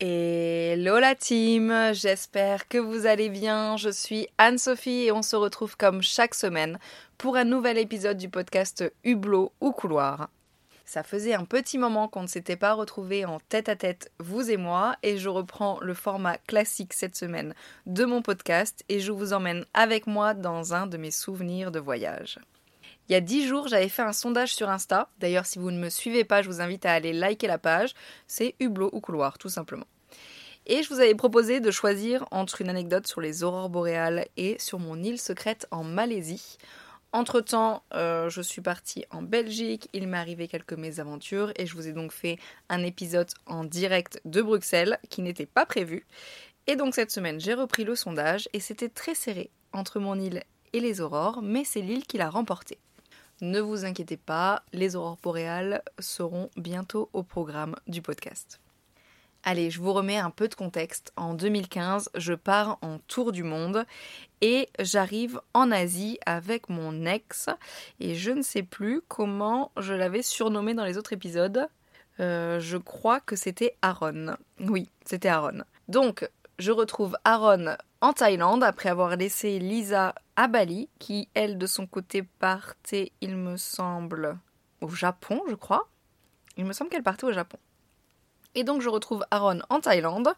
Hello la team, j'espère que vous allez bien. Je suis Anne-Sophie et on se retrouve comme chaque semaine pour un nouvel épisode du podcast Hublot ou Couloir. Ça faisait un petit moment qu'on ne s'était pas retrouvés en tête à tête, vous et moi, et je reprends le format classique cette semaine de mon podcast et je vous emmène avec moi dans un de mes souvenirs de voyage. Il y a 10 jours, j'avais fait un sondage sur Insta. D'ailleurs, si vous ne me suivez pas, je vous invite à aller liker la page. C'est Hublot ou Couloir, tout simplement. Et je vous avais proposé de choisir entre une anecdote sur les aurores boréales et sur mon île secrète en Malaisie. Entre-temps, euh, je suis partie en Belgique, il m'est arrivé quelques mésaventures et je vous ai donc fait un épisode en direct de Bruxelles qui n'était pas prévu. Et donc cette semaine, j'ai repris le sondage et c'était très serré entre mon île et les aurores, mais c'est l'île qui l'a remporté. Ne vous inquiétez pas, les aurores boréales seront bientôt au programme du podcast. Allez, je vous remets un peu de contexte. En 2015, je pars en tour du monde et j'arrive en Asie avec mon ex et je ne sais plus comment je l'avais surnommé dans les autres épisodes. Euh, je crois que c'était Aaron. Oui, c'était Aaron. Donc, je retrouve Aaron en Thaïlande après avoir laissé Lisa à Bali, qui elle de son côté partait, il me semble, au Japon, je crois. Il me semble qu'elle partait au Japon. Et donc je retrouve Aaron en Thaïlande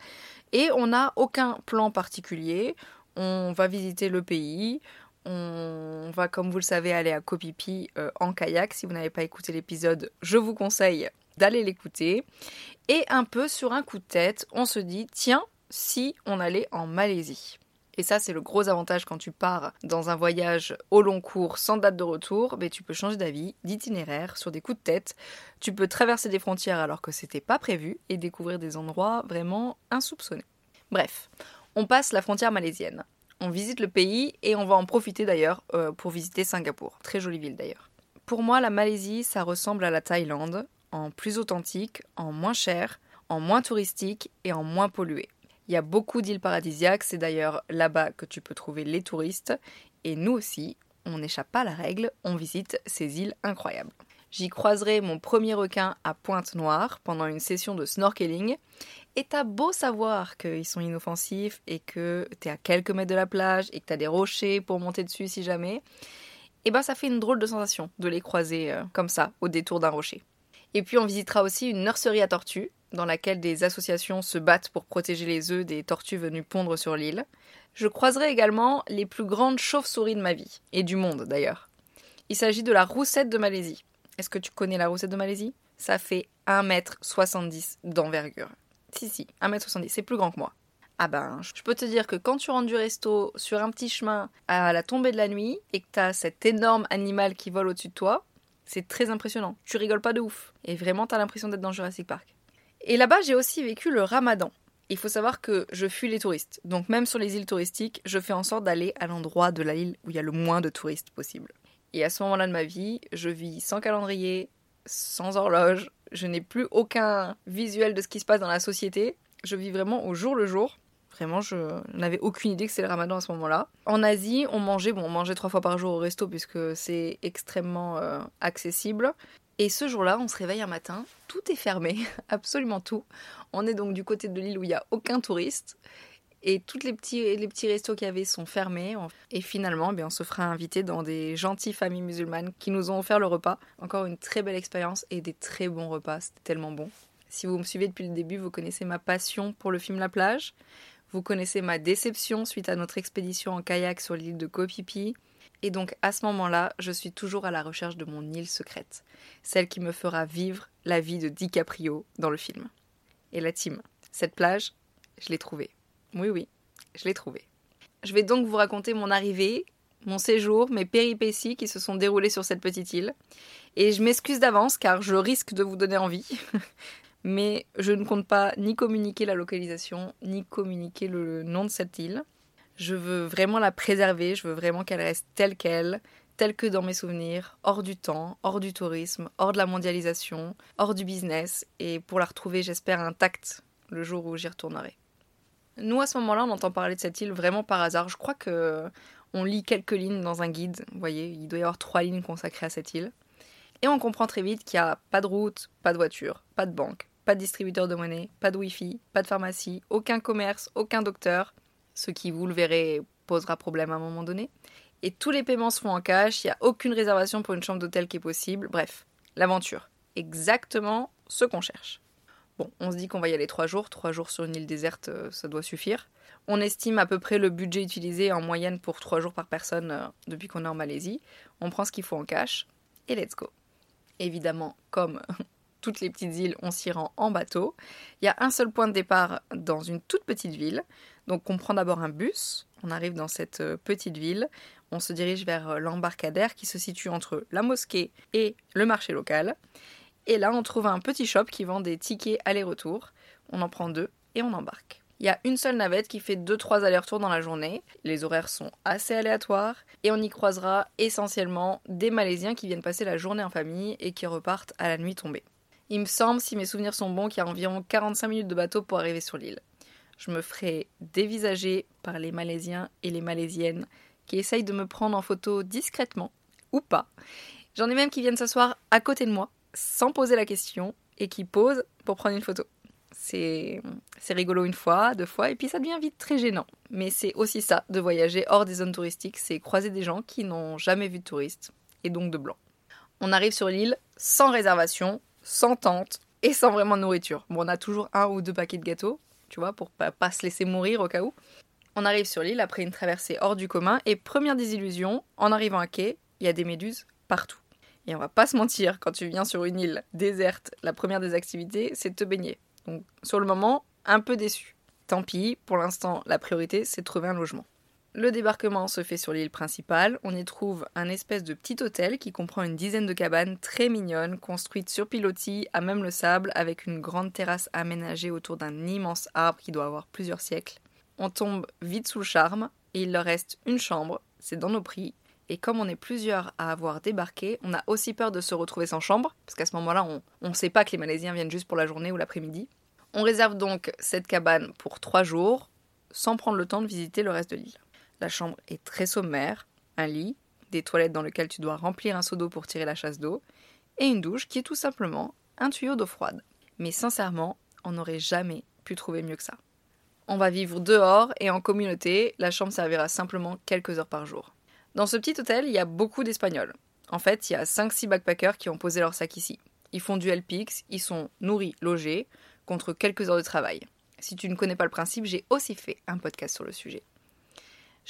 et on n'a aucun plan particulier. On va visiter le pays. On va, comme vous le savez, aller à Koh euh, en kayak. Si vous n'avez pas écouté l'épisode, je vous conseille d'aller l'écouter. Et un peu sur un coup de tête, on se dit tiens, si on allait en Malaisie. Et ça, c'est le gros avantage quand tu pars dans un voyage au long cours sans date de retour, mais tu peux changer d'avis, d'itinéraire, sur des coups de tête. Tu peux traverser des frontières alors que c'était pas prévu et découvrir des endroits vraiment insoupçonnés. Bref, on passe la frontière malaisienne. On visite le pays et on va en profiter d'ailleurs euh, pour visiter Singapour. Très jolie ville d'ailleurs. Pour moi, la Malaisie, ça ressemble à la Thaïlande, en plus authentique, en moins cher, en moins touristique et en moins pollué. Il y a beaucoup d'îles paradisiaques, c'est d'ailleurs là-bas que tu peux trouver les touristes. Et nous aussi, on n'échappe pas à la règle, on visite ces îles incroyables. J'y croiserai mon premier requin à Pointe-Noire pendant une session de snorkeling. Et t'as beau savoir qu'ils sont inoffensifs et que t'es à quelques mètres de la plage et que t'as des rochers pour monter dessus si jamais, et eh ben ça fait une drôle de sensation de les croiser euh, comme ça au détour d'un rocher. Et puis on visitera aussi une nurserie à tortues dans laquelle des associations se battent pour protéger les œufs des tortues venues pondre sur l'île. Je croiserai également les plus grandes chauves-souris de ma vie, et du monde d'ailleurs. Il s'agit de la roussette de Malaisie. Est-ce que tu connais la roussette de Malaisie? Ça fait 1m70 d'envergure. Si, si, 1m70, c'est plus grand que moi. Ah ben, je peux te dire que quand tu rentres du resto sur un petit chemin à la tombée de la nuit et que t'as cet énorme animal qui vole au-dessus de toi, c'est très impressionnant. Tu rigoles pas de ouf. Et vraiment, t'as l'impression d'être dans Jurassic Park. Et là-bas, j'ai aussi vécu le ramadan. Il faut savoir que je fuis les touristes. Donc même sur les îles touristiques, je fais en sorte d'aller à l'endroit de la île où il y a le moins de touristes possible. Et à ce moment-là de ma vie, je vis sans calendrier, sans horloge, je n'ai plus aucun visuel de ce qui se passe dans la société. Je vis vraiment au jour le jour. Vraiment, je n'avais aucune idée que c'est le ramadan à ce moment-là. En Asie, on mangeait, bon, on mangeait trois fois par jour au resto puisque c'est extrêmement euh, accessible. Et ce jour-là, on se réveille un matin, tout est fermé, absolument tout. On est donc du côté de l'île où il n'y a aucun touriste. Et tous les petits, les petits restos qu'il y avait sont fermés. Et finalement, eh on se fera inviter dans des gentilles familles musulmanes qui nous ont offert le repas. Encore une très belle expérience et des très bons repas. C'était tellement bon. Si vous me suivez depuis le début, vous connaissez ma passion pour le film La plage. Vous connaissez ma déception suite à notre expédition en kayak sur l'île de Kopipi. Et donc à ce moment-là, je suis toujours à la recherche de mon île secrète, celle qui me fera vivre la vie de DiCaprio dans le film. Et la team, cette plage, je l'ai trouvée. Oui, oui, je l'ai trouvée. Je vais donc vous raconter mon arrivée, mon séjour, mes péripéties qui se sont déroulées sur cette petite île. Et je m'excuse d'avance car je risque de vous donner envie. Mais je ne compte pas ni communiquer la localisation, ni communiquer le nom de cette île. Je veux vraiment la préserver, je veux vraiment qu'elle reste telle qu'elle, telle que dans mes souvenirs, hors du temps, hors du tourisme, hors de la mondialisation, hors du business, et pour la retrouver, j'espère, intacte le jour où j'y retournerai. Nous, à ce moment-là, on entend parler de cette île vraiment par hasard. Je crois que on lit quelques lignes dans un guide. Vous voyez, il doit y avoir trois lignes consacrées à cette île. Et on comprend très vite qu'il n'y a pas de route, pas de voiture, pas de banque, pas de distributeur de monnaie, pas de Wi-Fi, pas de pharmacie, aucun commerce, aucun docteur, ce qui, vous le verrez, posera problème à un moment donné. Et tous les paiements se font en cash, il n'y a aucune réservation pour une chambre d'hôtel qui est possible. Bref, l'aventure. Exactement ce qu'on cherche. Bon, on se dit qu'on va y aller trois jours. Trois jours sur une île déserte, euh, ça doit suffire. On estime à peu près le budget utilisé en moyenne pour trois jours par personne euh, depuis qu'on est en Malaisie. On prend ce qu'il faut en cash et let's go. Évidemment, comme toutes les petites îles, on s'y rend en bateau. Il y a un seul point de départ dans une toute petite ville. Donc on prend d'abord un bus, on arrive dans cette euh, petite ville, on se dirige vers euh, l'embarcadère qui se situe entre la mosquée et le marché local. Et là, on trouve un petit shop qui vend des tickets aller-retour. On en prend deux et on embarque. Il y a une seule navette qui fait 2-3 allers-retours dans la journée. Les horaires sont assez aléatoires et on y croisera essentiellement des Malaisiens qui viennent passer la journée en famille et qui repartent à la nuit tombée. Il me semble, si mes souvenirs sont bons, qu'il y a environ 45 minutes de bateau pour arriver sur l'île. Je me ferai dévisager par les Malaisiens et les Malaisiennes qui essayent de me prendre en photo discrètement, ou pas. J'en ai même qui viennent s'asseoir à côté de moi, sans poser la question, et qui posent pour prendre une photo. C'est rigolo une fois, deux fois, et puis ça devient vite très gênant. Mais c'est aussi ça, de voyager hors des zones touristiques, c'est croiser des gens qui n'ont jamais vu de touristes, et donc de blancs. On arrive sur l'île sans réservation, sans tente, et sans vraiment de nourriture. Bon, on a toujours un ou deux paquets de gâteaux, tu vois, pour pas, pas se laisser mourir au cas où. On arrive sur l'île après une traversée hors du commun et première désillusion, en arrivant à quai, il y a des méduses partout. Et on va pas se mentir, quand tu viens sur une île déserte, la première des activités, c'est de te baigner. Donc sur le moment, un peu déçu. Tant pis, pour l'instant, la priorité, c'est de trouver un logement. Le débarquement se fait sur l'île principale. On y trouve un espèce de petit hôtel qui comprend une dizaine de cabanes très mignonnes, construites sur pilotis, à même le sable, avec une grande terrasse aménagée autour d'un immense arbre qui doit avoir plusieurs siècles on tombe vite sous le charme et il leur reste une chambre, c'est dans nos prix. Et comme on est plusieurs à avoir débarqué, on a aussi peur de se retrouver sans chambre, parce qu'à ce moment-là, on ne sait pas que les Malaisiens viennent juste pour la journée ou l'après-midi. On réserve donc cette cabane pour trois jours, sans prendre le temps de visiter le reste de l'île. La chambre est très sommaire, un lit, des toilettes dans lesquelles tu dois remplir un seau d'eau pour tirer la chasse d'eau, et une douche qui est tout simplement un tuyau d'eau froide. Mais sincèrement, on n'aurait jamais pu trouver mieux que ça. On va vivre dehors et en communauté, la chambre servira simplement quelques heures par jour. Dans ce petit hôtel, il y a beaucoup d'Espagnols. En fait, il y a 5-6 backpackers qui ont posé leur sac ici. Ils font du LPX, ils sont nourris, logés, contre quelques heures de travail. Si tu ne connais pas le principe, j'ai aussi fait un podcast sur le sujet.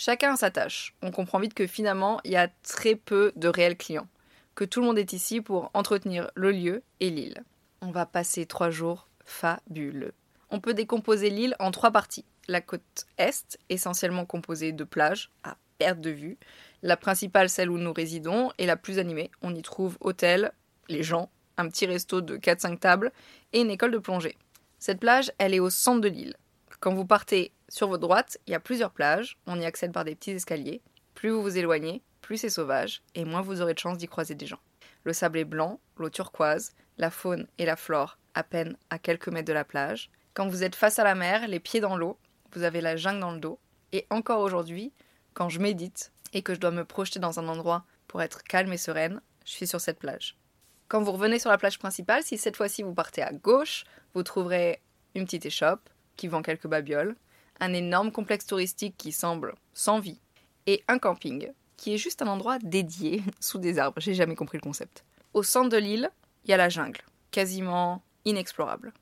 Chacun a sa tâche. On comprend vite que finalement, il y a très peu de réels clients. Que tout le monde est ici pour entretenir le lieu et l'île. On va passer trois jours fabuleux on peut décomposer l'île en trois parties. La côte est, essentiellement composée de plages, à perte de vue. La principale, celle où nous résidons, est la plus animée. On y trouve hôtel, les gens, un petit resto de 4-5 tables et une école de plongée. Cette plage, elle est au centre de l'île. Quand vous partez sur votre droite, il y a plusieurs plages. On y accède par des petits escaliers. Plus vous vous éloignez, plus c'est sauvage et moins vous aurez de chance d'y croiser des gens. Le sable est blanc, l'eau turquoise, la faune et la flore à peine à quelques mètres de la plage. Quand vous êtes face à la mer, les pieds dans l'eau, vous avez la jungle dans le dos. Et encore aujourd'hui, quand je médite et que je dois me projeter dans un endroit pour être calme et sereine, je suis sur cette plage. Quand vous revenez sur la plage principale, si cette fois-ci vous partez à gauche, vous trouverez une petite échoppe qui vend quelques babioles, un énorme complexe touristique qui semble sans vie, et un camping qui est juste un endroit dédié sous des arbres. J'ai jamais compris le concept. Au centre de l'île, il y a la jungle, quasiment inexplorable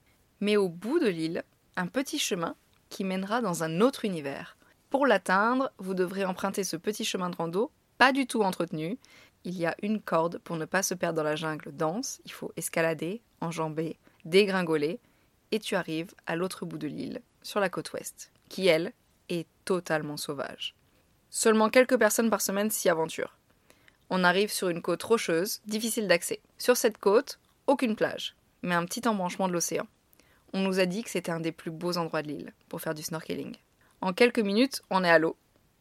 mais au bout de l'île, un petit chemin qui mènera dans un autre univers. Pour l'atteindre, vous devrez emprunter ce petit chemin de rando, pas du tout entretenu. Il y a une corde pour ne pas se perdre dans la jungle dense, il faut escalader, enjamber, dégringoler, et tu arrives à l'autre bout de l'île, sur la côte ouest, qui, elle, est totalement sauvage. Seulement quelques personnes par semaine s'y aventurent. On arrive sur une côte rocheuse, difficile d'accès. Sur cette côte, aucune plage, mais un petit embranchement de l'océan. On nous a dit que c'était un des plus beaux endroits de l'île pour faire du snorkeling. En quelques minutes, on est à l'eau.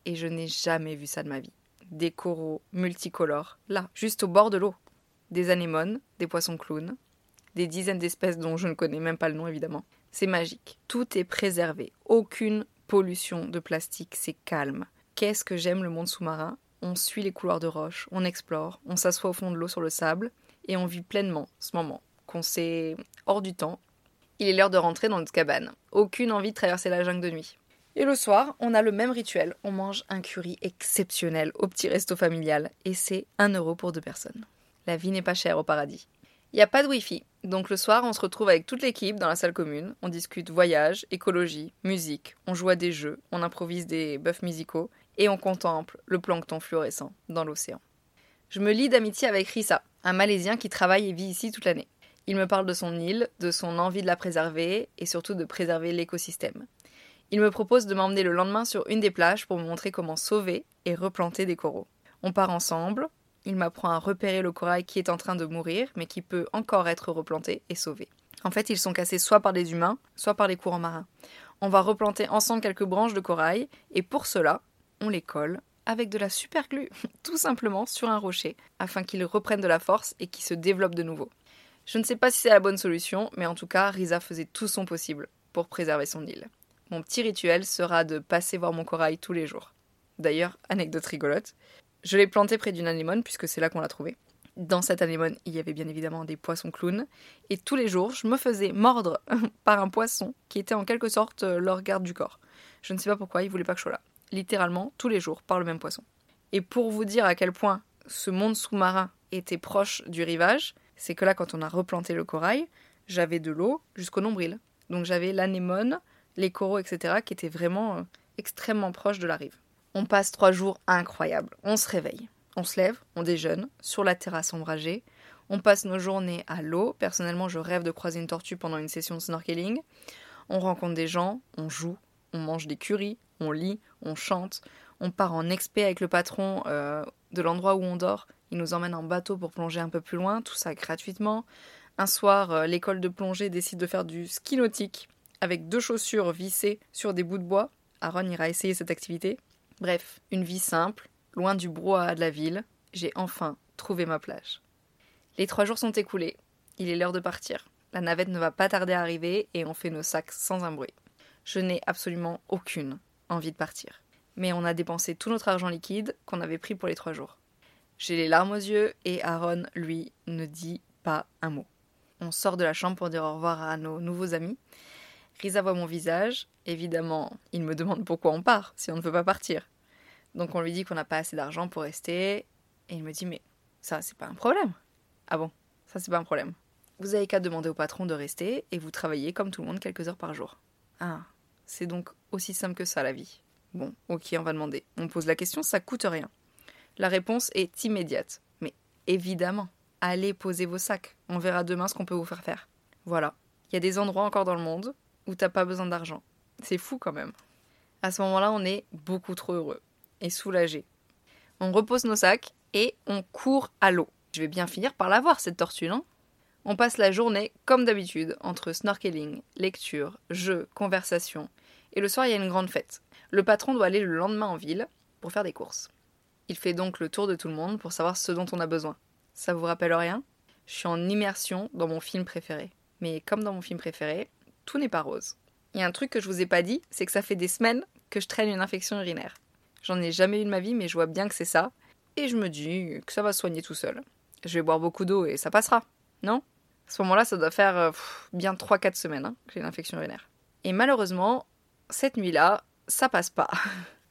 Et je n'ai jamais vu ça de ma vie. Des coraux multicolores, là, juste au bord de l'eau. Des anémones, des poissons clowns, des dizaines d'espèces dont je ne connais même pas le nom évidemment. C'est magique. Tout est préservé. Aucune pollution de plastique, c'est calme. Qu'est-ce que j'aime le monde sous-marin? On suit les couloirs de roche, on explore, on s'assoit au fond de l'eau sur le sable et on vit pleinement ce moment qu'on sait hors du temps Il est l'heure de rentrer dans notre cabane. Aucune envie de traverser la jungle de nuit. Et le soir, on a le même rituel. On mange un curry exceptionnel au petit resto familial. Et c'est 1 euro pour deux personnes. La vie n'est pas chère au paradis. Il n'y a pas de wifi, donc le soir on se retrouve avec toute l'équipe dans la salle commune, on discute voyage, écologie, musique, on joue à des jeux, on improvise des buffs musicaux et on contemple le plancton fluorescent dans l'océan. Je me lie d'amitié avec Rissa, un Malaisien qui travaille et vit ici toute l'année. Il me parle de son île, de son envie de la préserver et surtout de préserver l'écosystème. Il me propose de m'emmener le lendemain sur une des plages pour me montrer comment sauver et replanter des coraux. On part ensemble, il m'apprend à repérer le corail qui est en train de mourir, mais qui peut encore être replanté et sauvé. En fait, ils sont cassés soit par les humains, soit par les courants marins. On va replanter ensemble quelques branches de corail, et pour cela, on les colle avec de la superglue, tout simplement sur un rocher, afin qu'ils reprennent de la force et qu'ils se développent de nouveau. Je ne sais pas si c'est la bonne solution, mais en tout cas, Risa faisait tout son possible pour préserver son île. Mon petit rituel sera de passer voir mon corail tous les jours. D'ailleurs, anecdote rigolote, je l'ai planté près d'une anémone puisque c'est là qu'on l'a trouvé. Dans cette anémone, il y avait bien évidemment des poissons clowns. Et tous les jours, je me faisais mordre par un poisson qui était en quelque sorte euh, leur garde du corps. Je ne sais pas pourquoi, il voulait pas que je sois là. Littéralement, tous les jours, par le même poisson. Et pour vous dire à quel point ce monde sous-marin était proche du rivage, c'est que là, quand on a replanté le corail, j'avais de l'eau jusqu'au nombril. Donc j'avais l'anémone, les coraux, etc., qui étaient vraiment euh, extrêmement proches de la rive. On passe trois jours incroyables. On se réveille, on se lève, on déjeune sur la terrasse ombragée. On passe nos journées à l'eau. Personnellement, je rêve de croiser une tortue pendant une session de snorkeling. On rencontre des gens, on joue, on mange des curries, on lit, on chante. On part en expé avec le patron euh, de l'endroit où on dort. Il nous emmène en bateau pour plonger un peu plus loin, tout ça gratuitement. Un soir, euh, l'école de plongée décide de faire du ski nautique avec deux chaussures vissées sur des bouts de bois. Aaron ira essayer cette activité. Bref, une vie simple, loin du brouhaha de la ville, j'ai enfin trouvé ma plage. Les trois jours sont écoulés, il est l'heure de partir. La navette ne va pas tarder à arriver et on fait nos sacs sans un bruit. Je n'ai absolument aucune envie de partir. Mais on a dépensé tout notre argent liquide qu'on avait pris pour les trois jours. J'ai les larmes aux yeux et Aaron, lui, ne dit pas un mot. On sort de la chambre pour dire au revoir à nos nouveaux amis Risa voit mon visage. Évidemment, il me demande pourquoi on part, si on ne veut pas partir. Donc on lui dit qu'on n'a pas assez d'argent pour rester. Et il me dit Mais ça, c'est pas un problème. Ah bon, ça, c'est pas un problème. Vous avez qu'à demander au patron de rester et vous travaillez comme tout le monde quelques heures par jour. Ah, c'est donc aussi simple que ça la vie. Bon, ok, on va demander. On pose la question, ça coûte rien. La réponse est immédiate. Mais évidemment, allez poser vos sacs. On verra demain ce qu'on peut vous faire faire. Voilà. Il y a des endroits encore dans le monde où t'as pas besoin d'argent. C'est fou quand même. À ce moment-là, on est beaucoup trop heureux et soulagé. On repose nos sacs et on court à l'eau. Je vais bien finir par la voir cette tortue, non? On passe la journée comme d'habitude entre snorkeling, lecture, jeux, conversation. Et le soir, il y a une grande fête. Le patron doit aller le lendemain en ville pour faire des courses. Il fait donc le tour de tout le monde pour savoir ce dont on a besoin. Ça vous rappelle rien? Je suis en immersion dans mon film préféré. Mais comme dans mon film préféré, tout n'est pas rose. A un truc que je vous ai pas dit, c'est que ça fait des semaines que je traîne une infection urinaire. J'en ai jamais eu de ma vie, mais je vois bien que c'est ça. Et je me dis que ça va soigner tout seul. Je vais boire beaucoup d'eau et ça passera, non? À ce moment-là, ça doit faire euh, bien 3-4 semaines hein, que j'ai une infection urinaire. Et malheureusement, cette nuit-là, ça passe pas.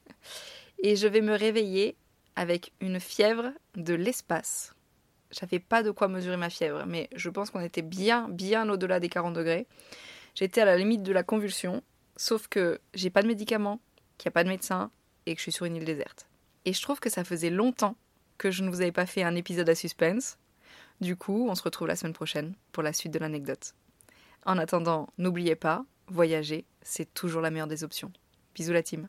et je vais me réveiller avec une fièvre de l'espace. J'avais pas de quoi mesurer ma fièvre, mais je pense qu'on était bien, bien au-delà des 40 degrés. J'étais à la limite de la convulsion, sauf que j'ai pas de médicaments, qu'il n'y a pas de médecin et que je suis sur une île déserte. Et je trouve que ça faisait longtemps que je ne vous avais pas fait un épisode à suspense. Du coup, on se retrouve la semaine prochaine pour la suite de l'anecdote. En attendant, n'oubliez pas, voyager, c'est toujours la meilleure des options. Bisous la team.